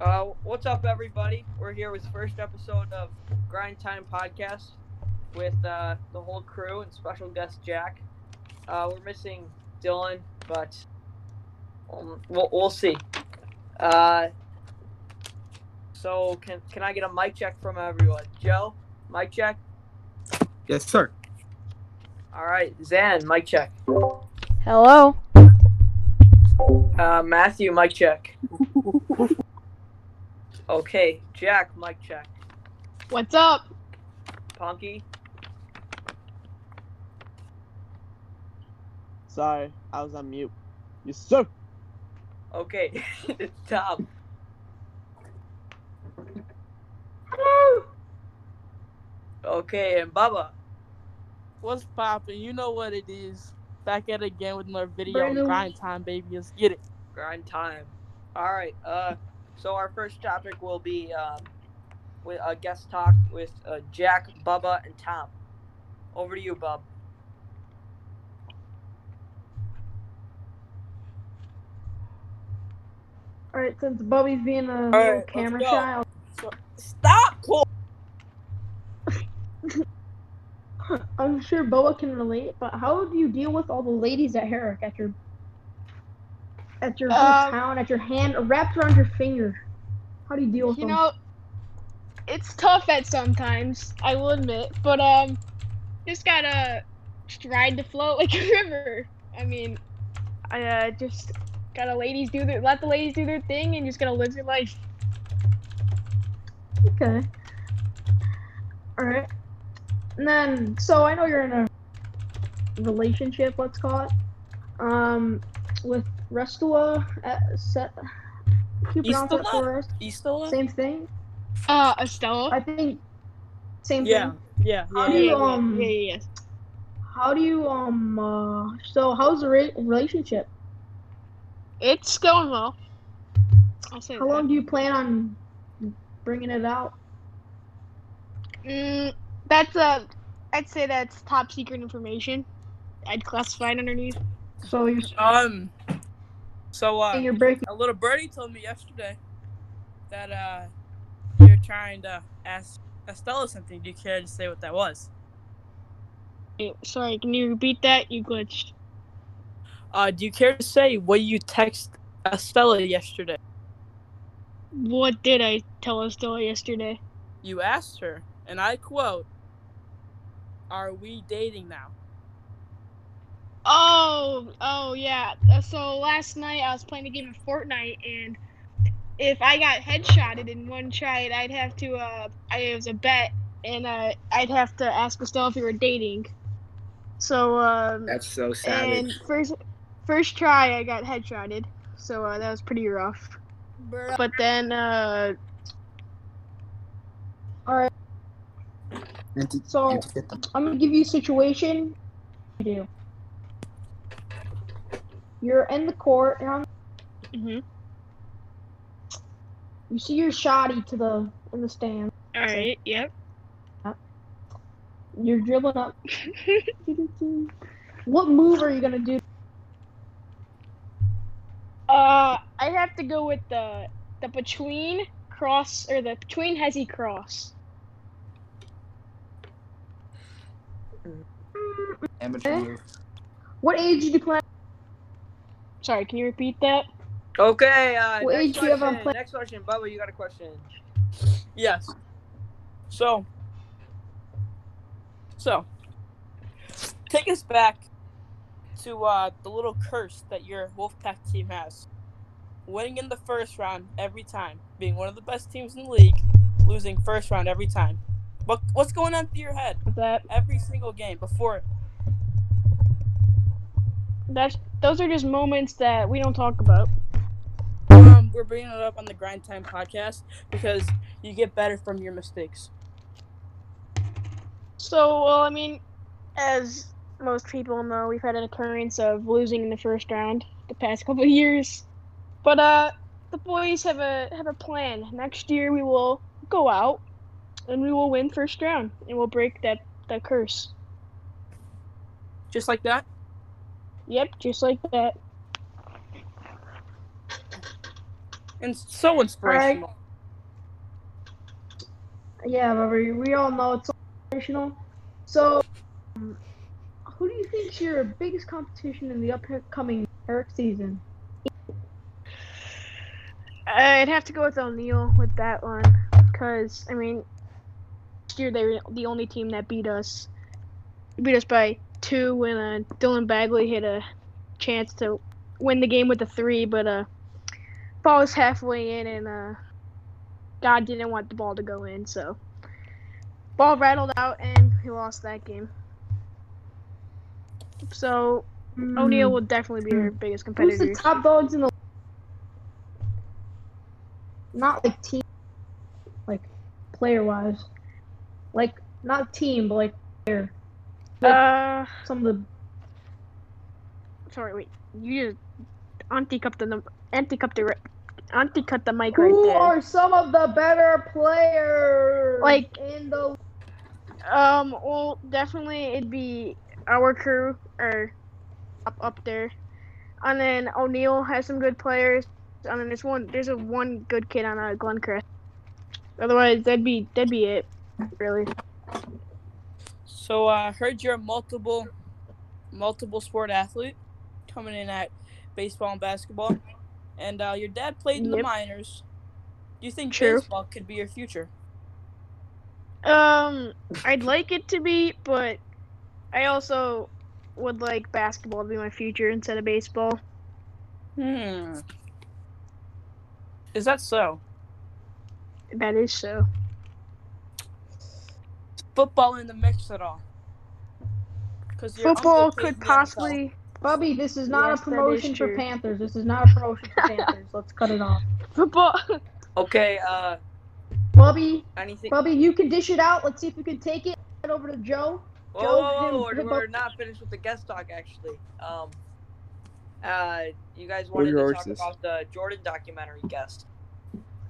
Uh, what's up, everybody? We're here with the first episode of Grind Time Podcast with uh, the whole crew and special guest Jack. Uh, we're missing Dylan, but um, we'll, we'll see. Uh, so, can can I get a mic check from everyone? Joe, mic check. Yes, sir. All right, Zan, mic check. Hello. Uh, Matthew, mic check. Okay, Jack, mic check. What's up? Punky, Sorry, I was on mute. Yes, sir. okay, it's Tom. Okay, and Bubba. What's poppin'? You know what it is. Back at it again with another video Brand on grind time, baby. Let's get it. grind time. All right. Uh, so our first topic will be um, with a guest talk with uh, Jack, Bubba, and Tom. Over to you, Bub. Alright, since Bubby's being a right, little camera child. Stop, I'm sure Boa can relate, but how do you deal with all the ladies at Herrick at your at your Um, town, at your hand, wrapped around your finger? How do you deal with You them? know, it's tough at sometimes, I will admit, but um, just gotta just ride the float like a river. I mean, I uh, just gotta ladies do their let the ladies do their thing and just gotta live your life. Okay. Alright. And then, so I know you're in a relationship, let's call it, um, with Restula. At set, can you pronounce for us? Eastola? Same thing. Uh, Estella. I think same Yeah, thing. yeah, How yeah. do yeah, you, yeah, um, yeah, yeah, yeah. How do you um uh so how's the re- relationship? It's going well. I'll say How that. long do you plan on bringing it out? Mm, that's uh, I'd say that's top secret information. I'd classify it underneath. So you're Um, so, uh, saying you're breaking a little birdie told me yesterday that, uh, you're trying to ask Estella something. Do you care to say what that was? Wait, Sorry, can you repeat that? You glitched. Uh, do you care to say what you text Estella yesterday? What did I tell Estella yesterday? You asked her, and I quote, Are we dating now? Oh, oh yeah. Uh, So last night I was playing a game of Fortnite, and if I got headshotted in one try, I'd have to. Uh, I, it was a bet, and uh, I'd have to ask Estelle if we were dating. So um, That's so sad and first, first try I got headshotted, so uh, that was pretty rough. Bruh. But then, uh, And to- So- and to get them. I'm gonna give you a situation. You do. You're in the court and on, mhm. you see your shotty to the in the stand. all right, yep. You're dribbling up. What move are you gonna do? Uh, I have to go with the the between cross or the between hezzy cross. Amateur Okay. What age did you plan? Sorry, can you repeat that? Okay. Uh, What next age do you have on question. play- Next question, Bubba. You got a question? Yes. So, so take us back to uh, the little curse that your Wolfpack team has. Winning in the first round every time, being one of the best teams in the league, losing first round every time. What what's going on through your head That every single game before? that's those are just moments that we don't talk about. Um, we're bringing it up on the Grind Time podcast because you get better from your mistakes. So, well, I mean, as most people know, we've had an occurrence of losing in the first round the past couple of years. But uh, the boys have a have a plan. Next year we will go out and we will win first round and we'll break that that curse. Just like that. Yep, just like that. And so inspirational. Yeah, but we, we all know it's inspirational. So, um, who do you think's your biggest competition in the upcoming Eric season? I'd have to go with O'Neill with that one, because I mean, last year they were the only team that beat us. Beat us by two when uh, Dylan Bagley hit a chance to win the game with a three, but uh, ball was halfway in and uh, God didn't want the ball to go in, so ball rattled out and we lost that game. So O'Neill will definitely be our biggest Hmm. Who's competitor. the top dogs in the Not like team, like player wise. Like, not team, but like player. Uh, Some of the. sorry, wait. You just anti-cut the num- auntie cut the auntie cut the mic right there. Who are some of the better players? Like- in the. Um, well, definitely it'd be our crew or up up there, and then O'Neill has some good players, and mean, there's one there's a one good kid on uh, Glencrest. Otherwise, that'd be that'd be it, really. So I uh, heard you're a multiple, multiple sport athlete, coming in at baseball and basketball, and uh, your dad played in the minors. Do you think True. baseball could be your future? Um, I'd like it to be, but I also would like basketball to be my future instead of baseball. Hmm. Is that so? That is so. Football in the mix at all? Because Football could possibly Bubby, this is not Yes, a promotion for. Panthers. This is not a promotion for Panthers. Let's cut it off. football. Okay. Uh, Bubby, anything? Bubby, you can dish it out. Let's see if we can take it. Head over to Joe. Whoa, Joe, whoa, whoa, we're, we're not finished with the guest talk actually. Um, uh, you guys wanted your to talk horses? about the Jordan documentary guest.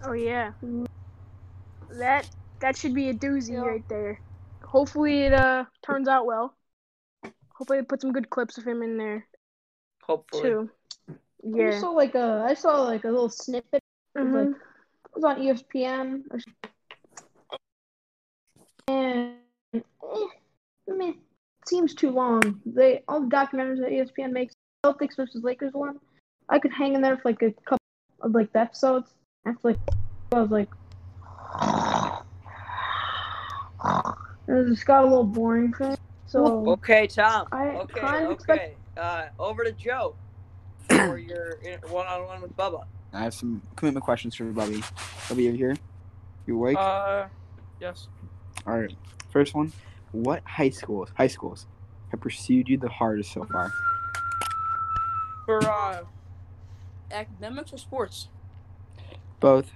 Oh yeah, that that should be a doozy Yeah. right there. Hopefully it uh turns out well. Hopefully they put some good clips of him in there Hopefully. too. I Yeah. saw like a, I saw like a little snippet. Mhm. It was on E ESPN. Or something. And eh, I it seems too long. They all the documentaries that ESPN makes, Celtics versus Lakers one, I could hang in there for like a couple of like the episodes. After like, I was like, it just got a little boring for me. So Okay, Tom. I okay, kind of okay. expect- Uh, over to Joe for your one-on-one with Bubba. I have some commitment questions for Bubby. Bubby, you here? You awake? Uh, yes. All right. First one. What high schools, high schools, have pursued you the hardest so far? For uh, academics or sports? Both.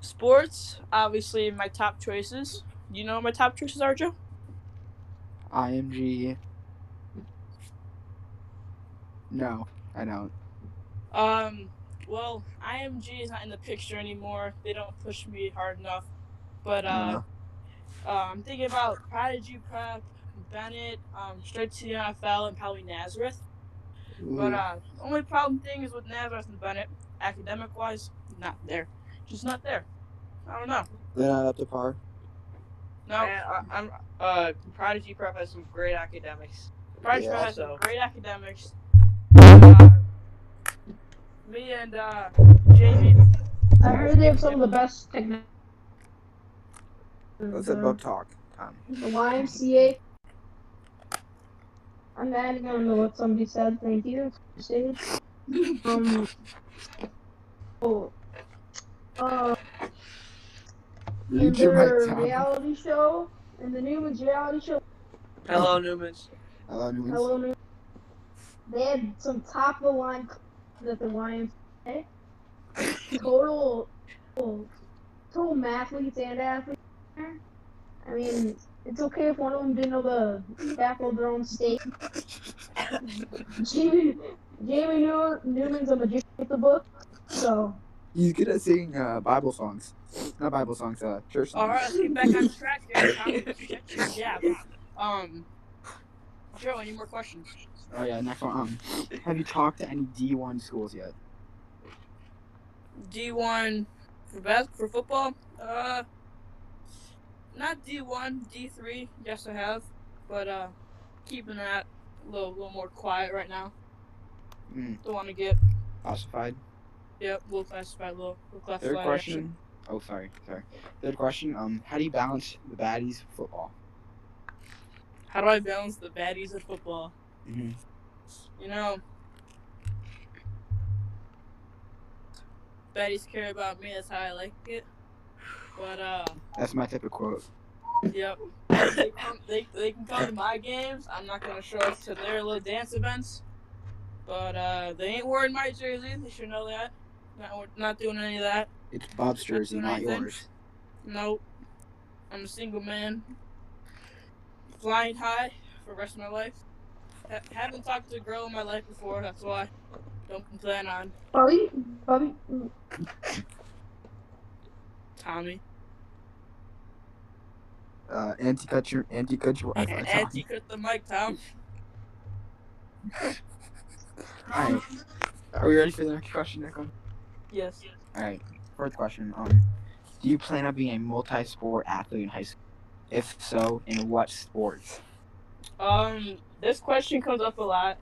Sports, obviously, my top choices. You know what my top choices are, Joe? IMG. No, I don't. Um, well, IMG is not in the picture anymore. They don't push me hard enough. But uh, uh I'm thinking about Prodigy Prep, Bennett, um, straight to the NFL, and probably Nazareth. But uh, the only problem thing is with Nazareth and Bennett, academic wise, not there. Just not there. I don't know. They're not up to par. No, And, uh, I'm uh, Prodigy Prep has some great academics. Prodigy Yeah. Prep has some Also- great academics. Uh, me and uh, Jamie. I heard they have some of the best technical. Let's let talk. Um, the YMCA. I'm adding on to what somebody said. Thank you. Stage. Um. Oh. Uh. In their reality show, in the Newman's reality show, Hello, Newmans. Hello, Newman's. Hello Newman's. they had some top of the line that the YMCA. Total, total, total mathletes and athletes. I mean, It's okay if one of them didn't know the back of their own state. Jamie, Jamie New- Newman's a magician with the book, so He's good at singing uh, Bible songs. Not Bible songs, uh, church songs. All right, let's get back on track here. Yeah. Um, Joe, any more questions? Oh yeah, next one. Um, have you talked to any D1 schools yet? D one for bas- for football. Uh, not D one, D three. Yes, I have, but uh, keeping that a little, little more quiet right now. Mm, Don't want to get classified. yep, little classified, little, little classified. Third question. Oh, sorry, sorry. Third question. Um, how do you balance the baddies of football? How do I balance the baddies of football? hmm You know, baddies care about me. That's how I like it. But uh. That's my type of quote. Yep. they, come, they, they can come to my games. I'm not gonna show up to their little dance events. But uh, they ain't wearing my jersey. They should know that. Not not doing any of that. It's Bob's jersey, doing not yours. Nope. I'm a single man. Flying high for the rest of my life. Ha- haven't talked to a girl in my life before. That's why. Don't plan on Bobby, Bobby, Tommy. Uh, anti cut your anti cut your Wi-Fi. Tom. Auntie, cut the mic, Tom. Alright. Are we ready for the next question, Nick? Yes. Alright. Fourth question. Um, do you plan on being a multi-sport athlete in high school? If so, in what sports? Um, this question comes up a lot,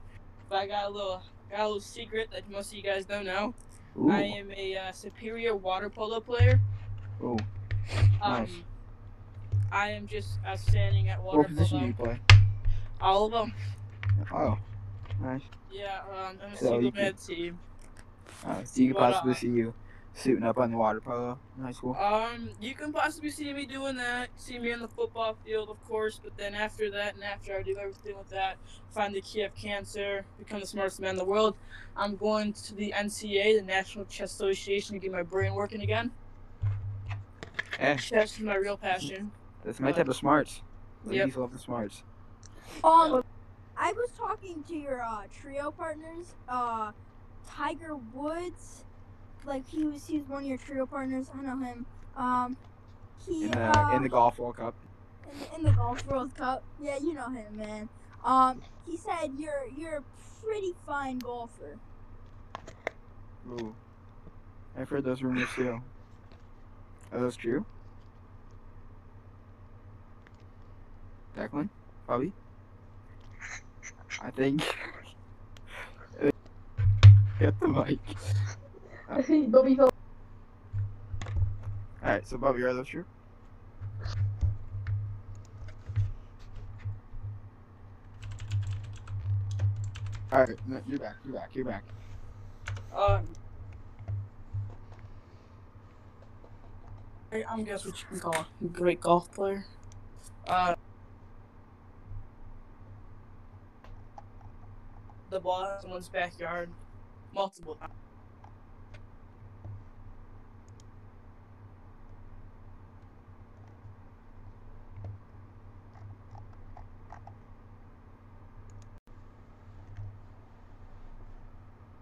but I got a little got a little secret that most of you guys don't know. Ooh. I am a uh, superior water polo player. Ooh. Um, Nice. I am just outstanding at water What position do polo. you play? All of them. Oh. Nice. Yeah, um, I'm a So single man team. Uh, so you could possibly uh, see you suiting up on the water polo in high school. Um, you can possibly see me doing that. See me on the football field, of course. But then after that, and after I do everything with that, find the key of cancer, become the smartest man in the world. I'm going to the NCA, the National Chess Association, to get my brain working again. Eh, Chess is my real passion. that's my type of smarts. Yep. Ladies love the smarts. Um, I was talking to your uh, trio partners, uh, Tiger Woods. Like he was, he was one of your trio partners. I know him. Um, he In the uh, in the golf World Cup. in the, in the golf World Cup. Yeah, you know him, man. Um, he said you're you're a pretty fine golfer. Ooh. I've heard those rumors too. Are those true? Declan? Bobby? I think. Get the mic. I think Bobby felt Alright, so Bobby, are those true? Alright, no, you're back, you're back, you're back. Um, I'm guess what you can call a great golf player. Uh, the ball in someone's backyard multiple times.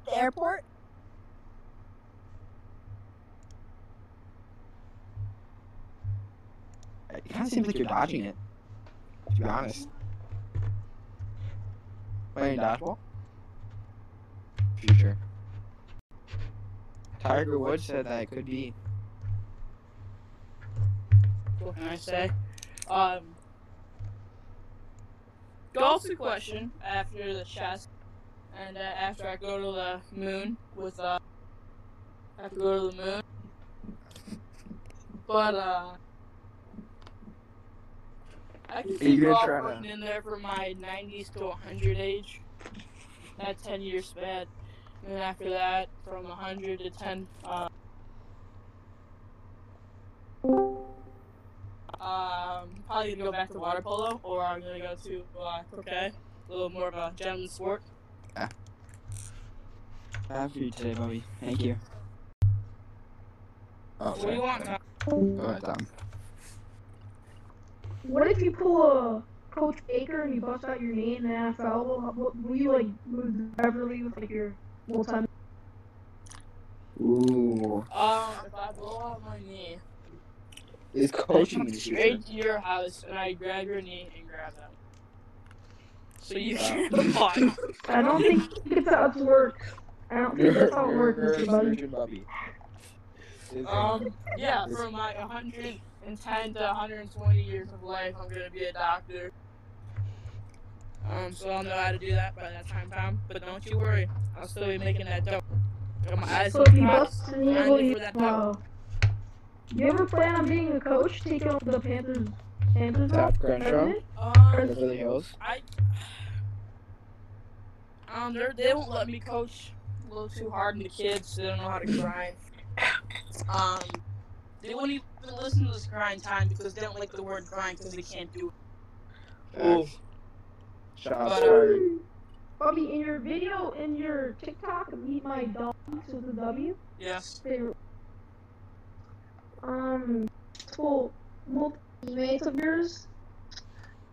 The airport. It kind of seems like you're dodging it. To be honest. Playing dodgeball? Future. Tiger Woods said that it could be. What can I say? Um, golf's a question after the chess, and uh, after I go to the moon with uh, I have to go to the moon. But uh, I can see you gonna try to- putting in there for my 90s to 100 age. That 10 year span, and then after that, from 100 to 10. Uh, Um, probably gonna go back to water polo, or I'm gonna go to uh, croquet, a little more of a gentleman sport. Have for you today, Bobby. Thank you. Oh, What do you want? Tom? Go ahead, Tom. What if you pull a Coach Baker and you bust out your knee in the NFL? Will, will, will you like move to Beverly with like your multi? Ooh, Um, if I blow out my knee, is I coaching come in the future? straight to your house and I grab your knee and grab them. So you Wow. can on. I don't think it's how it works. I don't think that's how it works, Mr. Buddy. surgeon Bubby. Is- Um, yeah, for my 110 to 120 years of life, I'm gonna be a doctor. Um, so I'll know how to do that by that time, Tom. But don't you worry, I'll still be making that dough. Got my eyes So if you closed, bust a knee, will grinding you, for that dough. you ever plan on being a coach, taking over the Panthers? Panthers Pat job? Crenshaw, Um, Beverly Hills. I um, they're- they won't let me coach a little too hard on the kids. They don't know how to grind. Um, they won't even listen to this grind time because they don't like the word grind because they can't do it. Ooh. Shots But, uh, fired. Bobby, in your video, in your TikTok, meet my dogs with a W. Yes. Favorite. Um, well, multiple teammates of yours.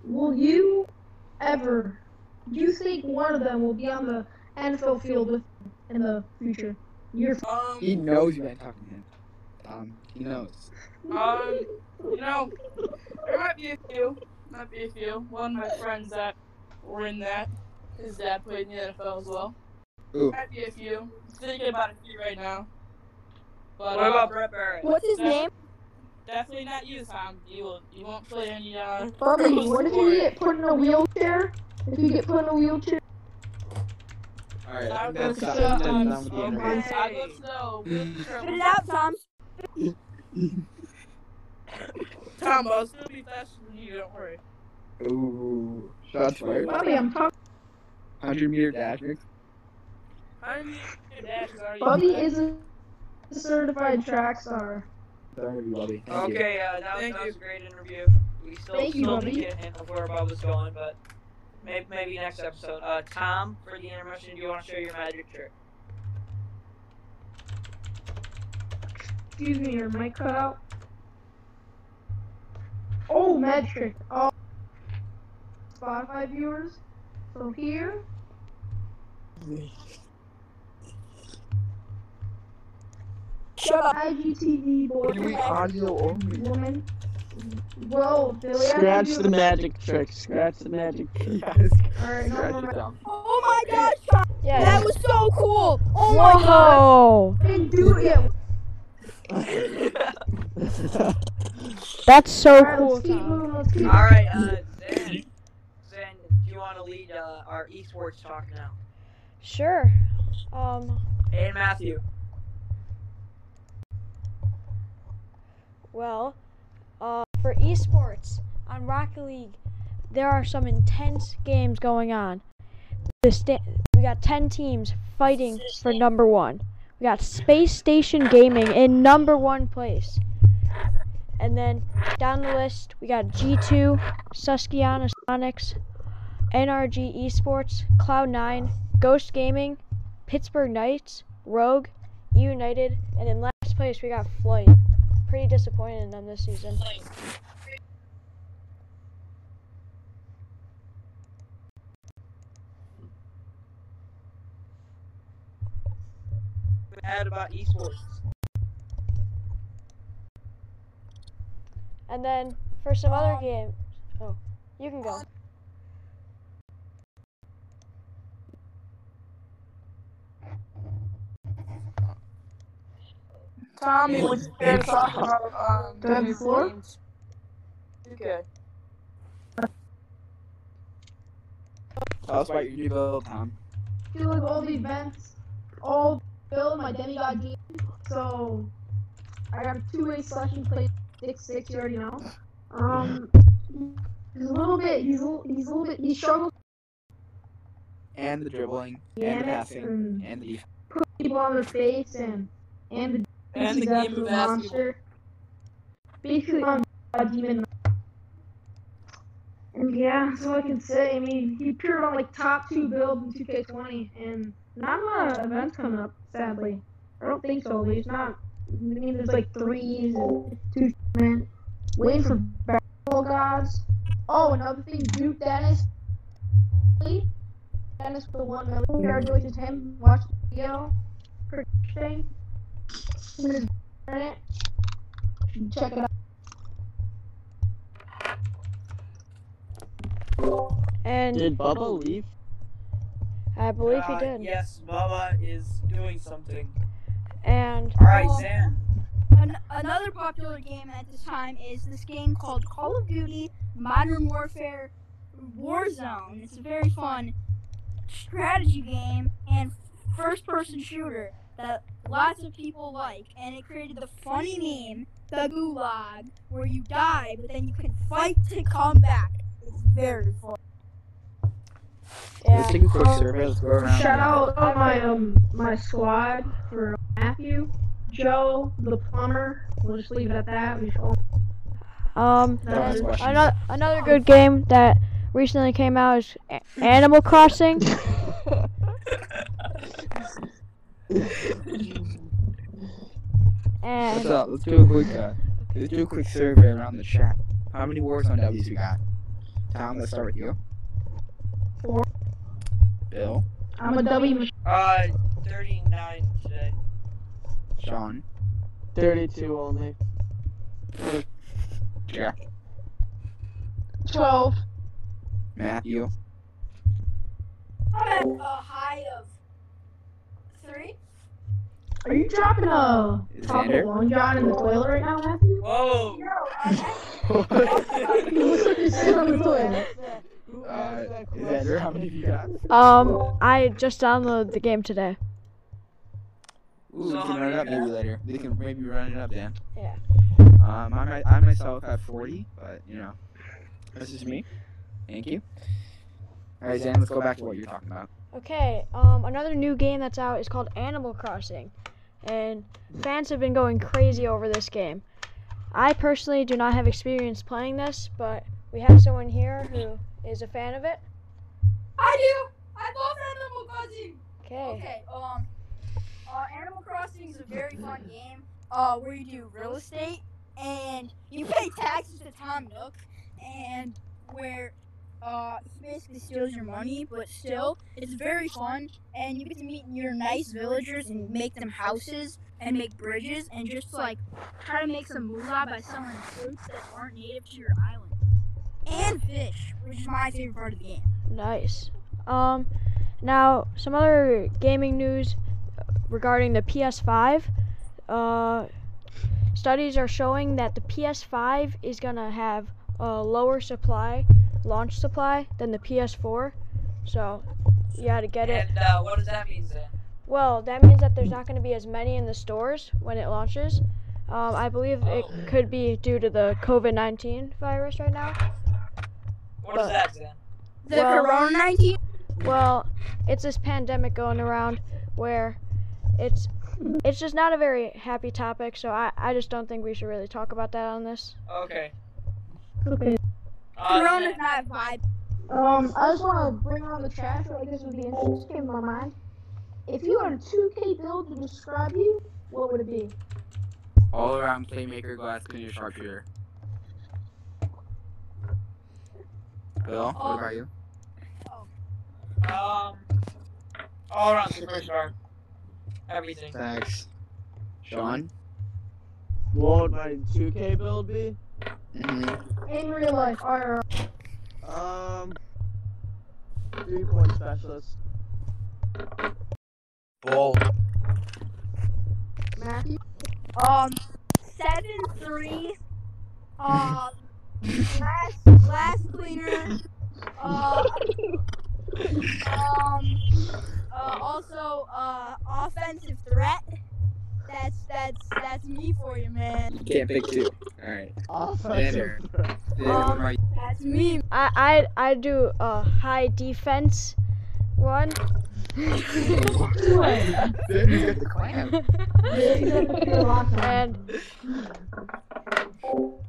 Will you ever? Do you think one of them will be on the NFL field with in the future? Your Um, He knows you ain't talking to him. Um, he knows. Um, you know, there might be a few. Might be a few. One of my friends that were in that, his dad played in the NFL as well. Ooh. Might be a few. Thinking about a few right now. But What uh, about Brett Barrett? What's his name? definitely not you, Tom. You will. You won't play any. Uh, Bobby, pro what if sport. you get put in a wheelchair? If you get put in a wheelchair, Alright, I I think that's go stop. to That's the- done with the um, interview. I go to the wheelchair- Spit it out, Tom. Tom, I'll still be faster than you. Don't worry. Ooh. Shots fired. Bobby, I'm talking. 100 meter dash. I mean, your dad is already. Bobby is a certified track star. Sorry, Bubby. Thank you. Okay, uh, that, was, Thank that was a great interview. We still, Thank you, still Bobby. didn't get a hint of where Bob was going, but maybe, maybe next episode. Uh, Tom, for the intermission, do you want to show your magic trick? Excuse me, your mic cut out. Oh, metric. Oh, Spotify viewers. So here, Shut up. IGTV boy, Can audio only? woman. Well, Billy, Scratch think you- the magic trick. Scratch the magic trick. Yes. All right, no Scratch more. it down. Oh my gosh, Tom. Yeah. That was so cool. Oh my god. Whoa. Didn't do it yet. That's so All right, cool, let's keep moving. All right, uh, Zen. Zen, do you want to lead uh, our esports talk now? Sure. Um, And Matthew. well, uh, for esports on Rocket League, there are some intense games going on. The sta- we got 10 teams fighting for number one. We got Spacestation Gaming in number one place. And then down the list, we got G2, Susquehanna Soniqs, NRG Esports, Cloud9, Ghost Gaming, Pittsburgh Knights, Rogue, United, and in last place, we got Flight. Pretty disappointed in them this season. Add about esports. And then for some other games, oh, you can go. Tommy, would you care to talk about um, Do I have the your floor? games? Okay. Tell us about your new build, Tom. do like all the events, all build my demigod game. So I have two-way session play six six. You already know. Um, he's a little bit. He's a, he's a little bit. He struggles And the dribbling, and the passing, and and the defense. put people on their face and and the And the game absolute of monster. Basically on a demon. And yeah, that's all I can say. I mean, he appeared on like top two build in 2K20, and not a lot of events coming up. Sadly, I don't think so. There's not. I mean, there's like threes and two man. Waiting for Barrel Full gods. Oh, another thing, Duke Dennis. Dennis for the one million. Congratulations to him. Watch the video. Pretty interesting. I'm gonna. Check it out. And Did Bubba leave? I believe he Uh, did. Yes, Bubba is doing something. And All right, Oh. Zan. An- another popular game at this time is this game called Call of Duty Modern Warfare Warzone. It's a very fun strategy game and first person shooter that lots of people like. And it created the funny meme, the Gulag, where you die, but then you can fight to come back. It's very fun. Yeah, Let's take a quick survey. Let's go around. Shout out on my um my squad for Matthew, Joe, the plumber. We'll just leave it at that. We just um, That was questions. another another good game that recently came out is A- Animal Crossing. And What's up? Let's do a quick uh, let's do a quick survey around the chat. How many Warzone W's we got? Tom, let's start with you. Four. Bill, I'm a W machine. Uh, 39 today. Sean, 32 only. Jack, Twelve. Matthew, I'm at a high of three. Are you dropping a top of Xander, long john in the toilet right now, Matthew? Whoa! No, I'm You look like you're sitting on the toilet. Who uh, asked that question? Xander, how many have you got? um, I just downloaded the game today. Ooh, we can run it up maybe later. We can maybe run it up, Dan. Yeah. Um, I, I myself have 40, but you know, this is me. Thank you. All right, Zan, let's go back to what you're talking about. Okay, um, another new game that's out is called Animal Crossing, and fans have been going crazy over this game. I personally do not have experience playing this, but we have someone here who is a fan of it. I do. I love Animal Crossing. Okay. Okay, um, uh, Animal Crossing is a very fun game, uh, where you do real estate and you pay taxes to Tom Nook, and where, uh, he basically steals your money, but still, it's very fun, and you get to meet your nice villagers and make them houses and make bridges and just like try to make some moolah by selling fruits that aren't native to your island. And fish, which is my favorite part of the game. Nice. Um, now some other gaming news regarding the PS5. Uh, studies are showing that the PS5 is gonna have a lower supply, launch supply, than the PS4. So you gotta get it. And uh, what does that mean, Zan? Well, that means that there's not going to be as many in the stores when it launches. Um, I believe it Oh. could be due to the COVID 19 virus right now. What is But- that, Zan? The Well- Corona 19? Well, it's this pandemic going around where it's it's just not a very happy topic, so I, I just don't think we should really talk about that on this. Okay. Okay. Uh, Corona's not a vibe. Um, I just want to bring on the trash. I like this would be interesting. Just came to my mind. If you had a 2K build to describe you, what would it be? All around playmaker, glass cleaner, sharpshooter. Bill, what about you? um, all around superstar. Everything. Thanks. Sean? What would my 2K build be? Mm-hmm. In real life, IRL. Um, three point specialist. Bull. Matthew. Um, seven three. Uh, glass glass cleaner. Uh, um, uh, also uh, offensive threat. That's that's that's me for you, man. You can't pick two. Alright. Offensive. Xander, what about? That's me. I I I do a high defense one. Xander's got the clam. and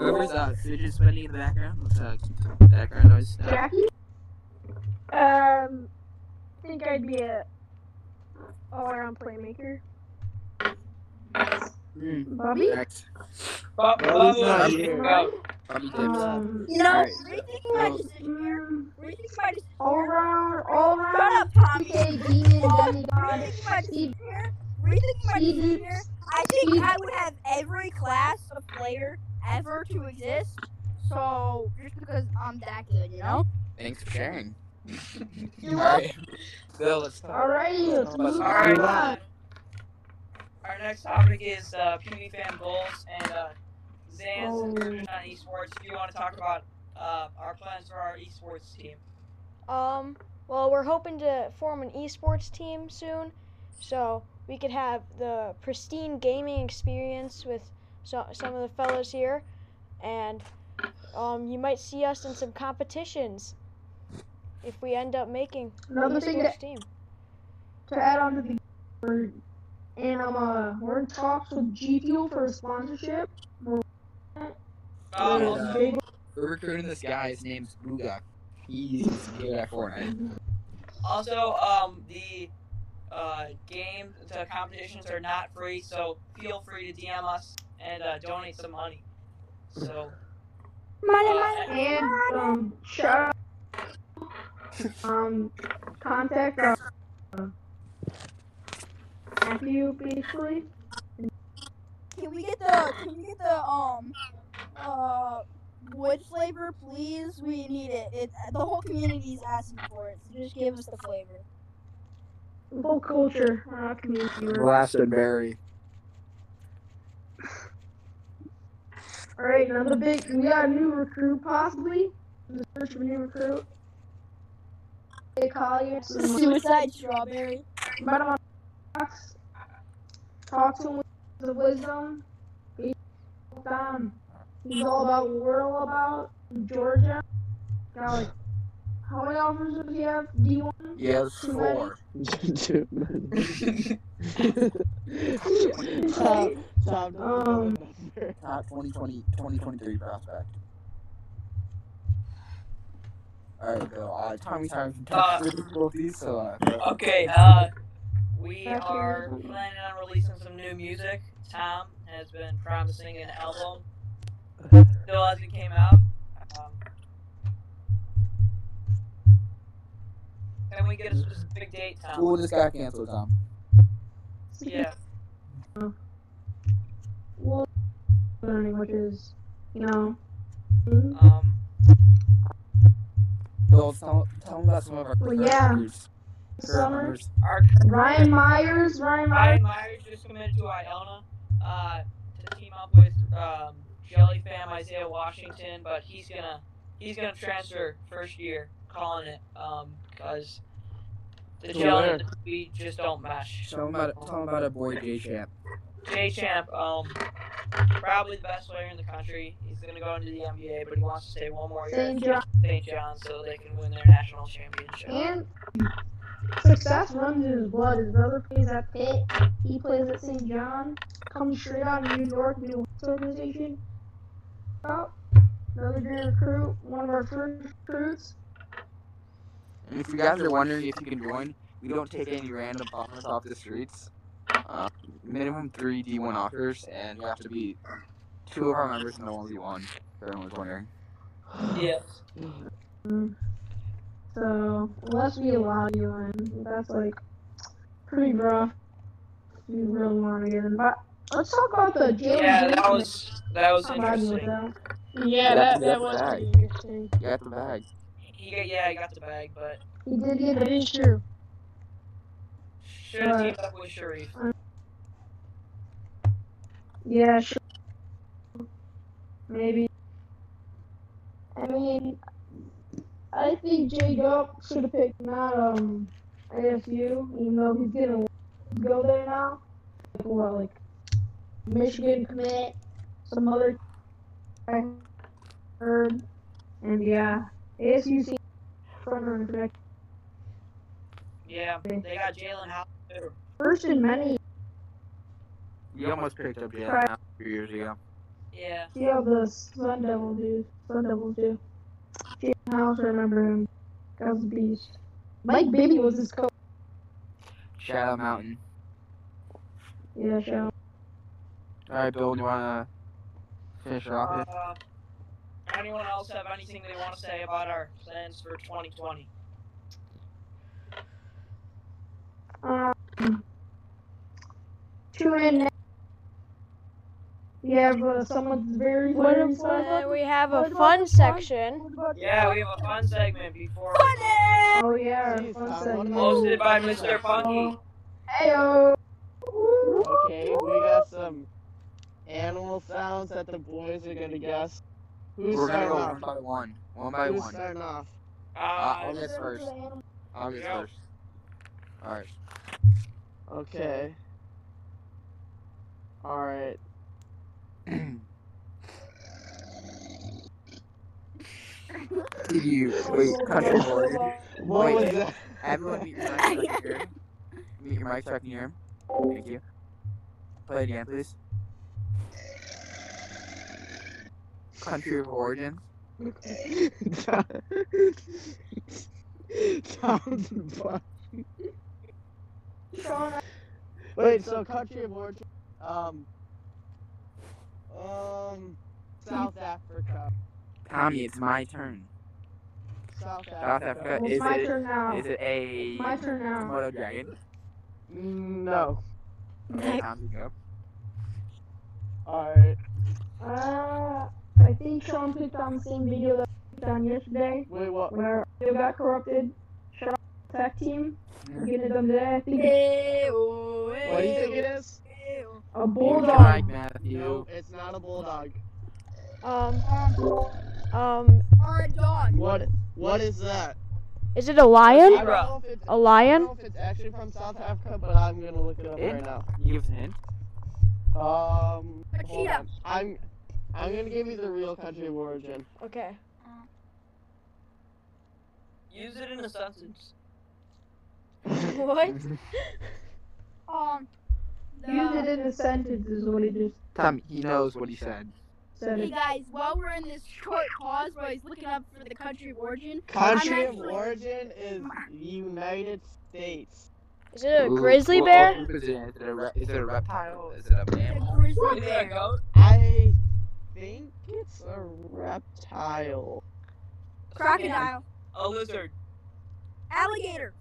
Whoever's uh, fidget spinning in the background, let's uh, keep the background noise down. Jackie. Um, I think I'd be a all-around playmaker. Mm, Bobby. next. But Well, he's Bubba not was here. kicked out. Funny tips. Um, You know, Alright. were you thinking about So- just sitting here? Were you thinking about just sitting all here? around, all Shut around. up, Tommy. PK, demon, Were you demigod, thinking about just Steve, sitting here? Were you thinking about just Steve sitting here? Dukes. I think Steve- I would have every class of player ever to exist. So just because I'm that good, you know? Thanks for sharing. You're Alright. Bill, let's talk. Alrighty, let's Let's- move Alright. on. Our next topic is uh, PB fan goals and uh, Zan's Oh. inclusion on esports. If you want to talk about uh, our plans for our esports team. Um, well, we're hoping to form an esports team soon, so we could have the pristine gaming experience with so, some of the fellas here, and um, you might see us in some competitions if we end up making Another thing esports that team. to add on to the we're, and I'm uh we're in talks with G Fuel for a sponsorship. Um, Yeah. also, Big- We're recruiting this guy. His name's Booga. He's good at Fortnite. also, um, the uh, game, the competitions are not free, so feel free to DM us and uh, donate some money. So, Money, Uh, money, and um shout um contact our uh, nephew basically. Can we get the can we get the um uh wood flavor please? We need it. It the whole community is asking for it. So just give us the flavor. Whole culture, we're not community. we're- Blasted Berry. All right, another big. We got a new recruit possibly. The search for a new recruit. Hey, Collier. Suicide strawberry. But I'm on talks. Talk to him with the wisdom. He's down. He's all about what we're all about. Georgia. Got like, how many offers does he have? D1? Yes, Too many. four. Tom, Tom, Um, Top 2020, 2023 prospect. Alright, Bill. Uh, Tommy time some Uh, technical difficulties, so uh, okay, uh, we are what it is. planning on releasing some new music. Tom has been promising an album. Still hasn't came out. Um, can we get a specific date, Tom? school just got canceled, Tom. Yeah. Well, learning, which is, you know. Um, Bill, tell, tell them about some of our Well, yeah. members. Current Summer. our Ryan Myers. Ryan Myers. Ryan Myers just committed to Iona uh, to team up with um, Jelly Fam Isaiah Washington, but he's gonna he's gonna transfer first year, calling it um because the To Jelly and the we just don't mesh. Tell them about tell them about our boy J Champ. J Champ, um, probably the best player in the country. He's gonna go into the NBA, but he wants to stay one more year St. John. at St. John so they can win their national championship. And success runs in his blood. His brother plays at Pitt. He plays at St. John. Comes straight out of New York, New York organization. Oh, another great recruit. One of our first recruits. And if you guys are wondering if you can join, we don't take any random offers off the streets. Uh, minimum three D1 offers, and you have to be two of our members in the 1v1. If everyone's wondering. Yes. So unless we allow you in, that's like pretty rough. If you really want to get in, but let's talk about the Jalen Yeah, that Green was that was thing. I'm happy with interesting. that. Yeah, That's- that, that was bad. pretty interesting. You got the bag. He got, yeah, he got the bag, but He did get That a is true. should have teamed up with Sharif. Yeah, sure. Maybe. I mean, I think J Dub should have picked not um ASU, even though he's gonna go there now. Like what, like Michigan commit, some other I heard, and yeah, ASU seems front runner Yeah, they got Jalen too. first in many. We almost picked up Jalen Right. House a few years ago. Yeah. See how the Sun Devils do. Sun Devils do. Jalen House, I remember him. That was a beast. Mike Bibby was his coach. Shadow Mountain. Yeah, show. Alright, Bill, do you want to finish it off? Uh, anyone else have anything they want to say about our plans for 2020? Um, tune in. Next- We have uh, someone's very What very if, uh, we have a What about fun the fun? section. Yeah, we have a fun segment before Oh yeah, our Jeez, fun segment. hosted by Mr. Punky. Heyo. Okay, we got some animal sounds that the boys are gonna guess. Who's We're gonna go off? one by one. One by Who's one. starting off? Uh, Uh, I'll guess first. I'll guess Go. first. Alright. Okay. Alright. Did you wait? Country board. What Wait, was wait. that? Everyone mute your mic so I can hear him. Mute your mic so I can hear him. Thank you. Play again, please. Country of origin. Sounds fun. Wait, so country of origin, um, um, South Africa. Tommy, it's my turn. South South Africa. Africa. it's Is my it? turn now. Is it a My turn now. Komodo dragon? No. Okay, Tommy, go. Alright. Uh, I think Sean picked on the same video that I picked on yesterday, Wait, what? when our video got corrupted. Sean tech team. We're getting it done today. I think it's What do you think it is? A bulldog. Matthew. No, it's not a bulldog. Um, um, Or a dog. What? What is that? is it a lion? A don't know if it's, A I lion? don't know if it's actually from South Africa, but I'm gonna look it up It? right now. You give us a hint? Um, A cheetah. I'm, I'm gonna give you the real country of origin. Okay. use it in a sentence. What? Um. Use it in a sentence is what he just Tommy, he knows what he said. said. hey guys, while we're in this short pause where he's looking up for the country of origin, Country I'm of origin is United States. Is it a Ooh, grizzly bear? what is it? Is it a, re- is it a reptile? Is it a the mammal? grizzly Is it a bear. goat? I think it's a reptile. Crocodile. A lizard. Alligator.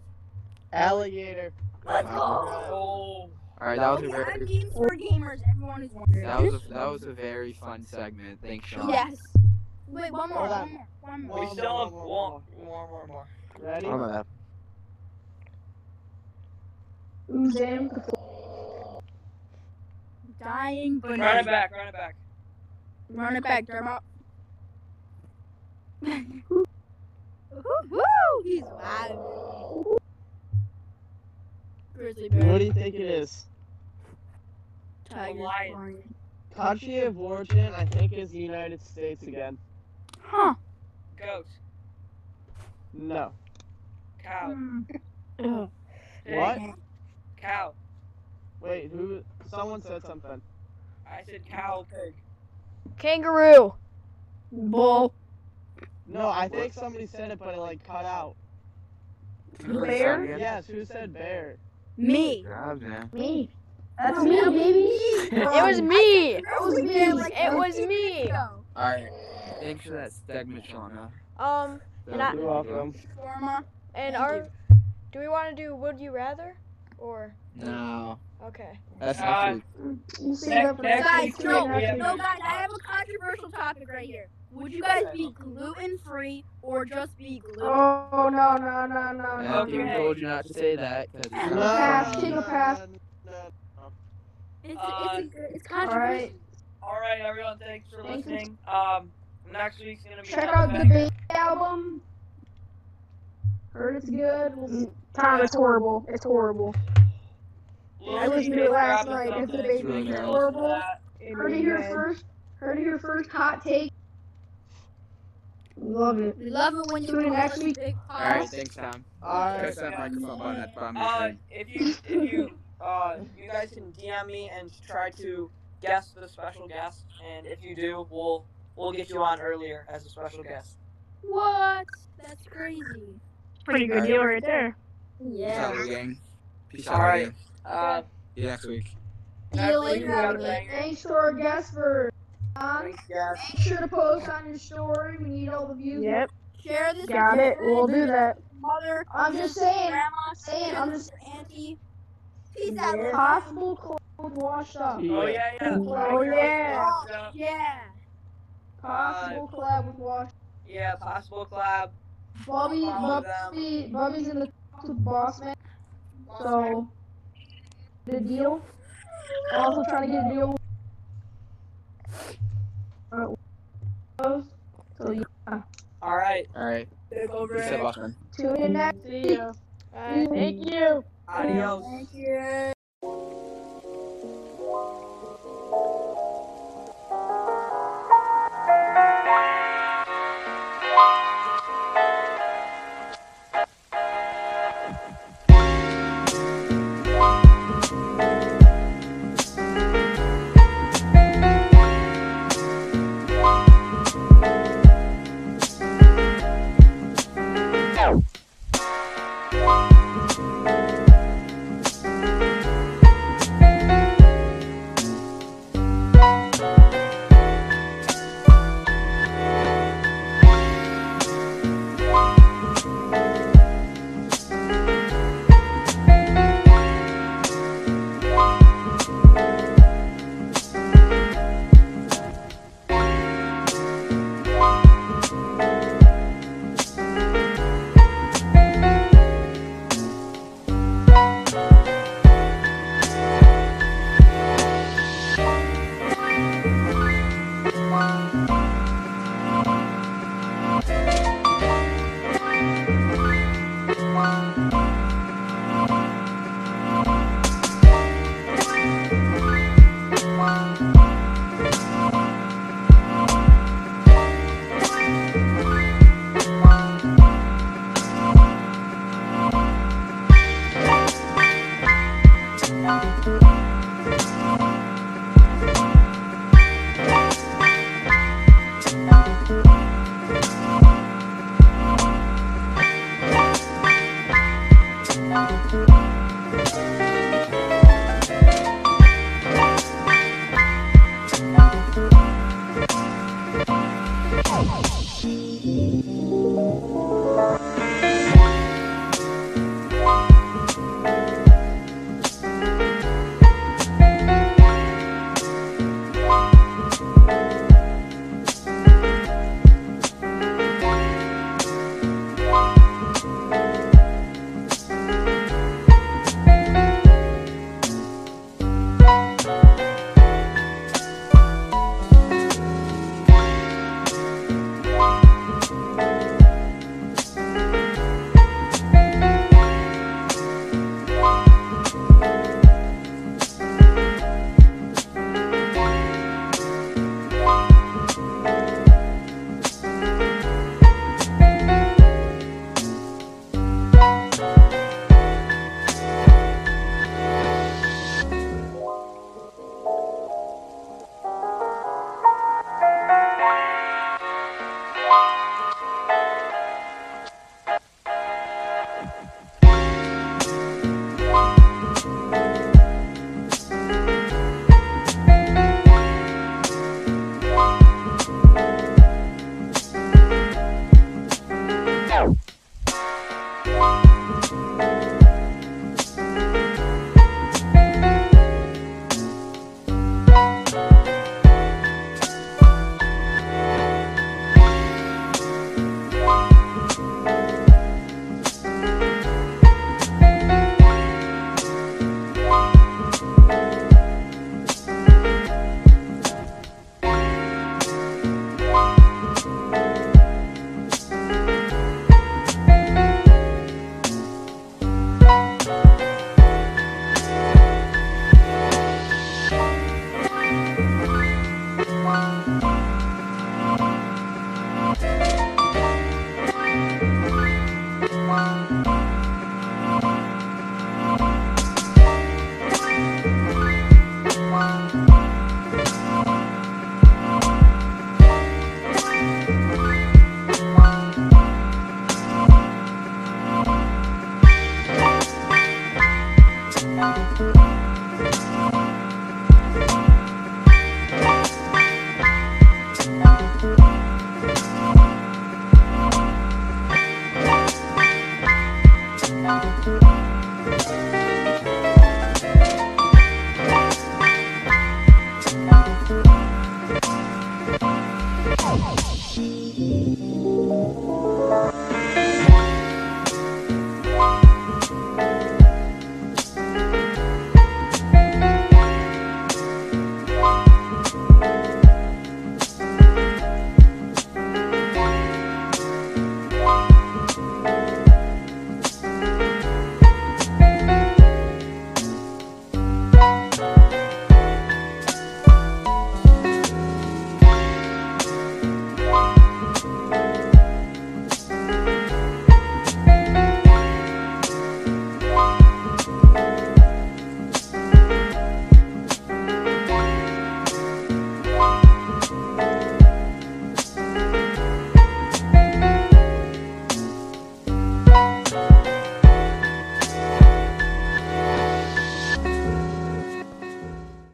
Alligator. Let's go. Oh. Alright, that was a very games for gamers. Everyone is wondering. that was a, that was a very fun segment. Thanks, Sean. Yes. Wait, one more, one more, one more. We More, still more, have more, more, more, more, more. Ready? My bad. Uzam. Dying Run it back, run it back. Run it back, Dermot. Woo! He's loud. Grizzly bear. What do you think it is? Tiger. lion. lion. Country of origin, I think, is the United States again. Huh. Goat. No. Cow. Hmm. What? Cow. Wait, who? Someone said something. I said cow, pig. Kangaroo. Bull. No, I think somebody said it, but it like cut out. Bear? Yes, who said bear? Me. God, man. Me. That's me, baby. It was me. It was me. It was me. Alright. Thanks for that segment, Shauna. Um, And I- You're welcome. Forma. and Thank our, do we want to do would you rather, or No. okay? That's Uh, actually You see that Guys, week's no, no, guys, I have a controversial topic right here. Would you guys be gluten free or just be gluten? Oh no no no no no. Matthew Okay. told you not to say that because it's No. not Pass, funny. take a pass. No, no. It's, Uh, it's, a, it's All controversial. right. All right, everyone. Thanks for Thank you. listening. Um, next week's gonna be. Check out the banger. baby album. Heard it's good. Tom, it's horrible. It's horrible. Little I listened to it last night. It's the something, baby. It's listen horrible. that. Heard it here first. Heard it here first. Hot take. Love it. We love it when you Tune in next week. Alright, thanks, Tom. Alright. Press that microphone button at the bottom of your Uh, if you if you uh you guys can DM me and try to guess the special guest, and if you do, we'll we'll get you on earlier as a special guest. What? That's crazy. Pretty good deal right there. Peace out, Yeah. gang. Peace All out, right. gang. Uh, See you next week. See you later, got a alligator. banger. Thanks to our guest for Um, Thanks, make sure to post on your story. We need all the views. Yep. Share this. Got it. We'll do that. Mother, I'm just saying. grandma, saying, I'm just- auntie. Peace out. Yeah. little Possible club washed up. Oh yeah, yeah. Oh, yeah. Uh, Yeah. Possible collab with Wash. Yeah, possible collab. Bobby, Bobby, Bobby's in the talks with Boss Man. So, the deal. Also trying to get a deal. Uh, so yeah, All right. All right. Big over. Peace out, Boston. tune in next See week. ya. Bye. Thank you. Adios. Thank you.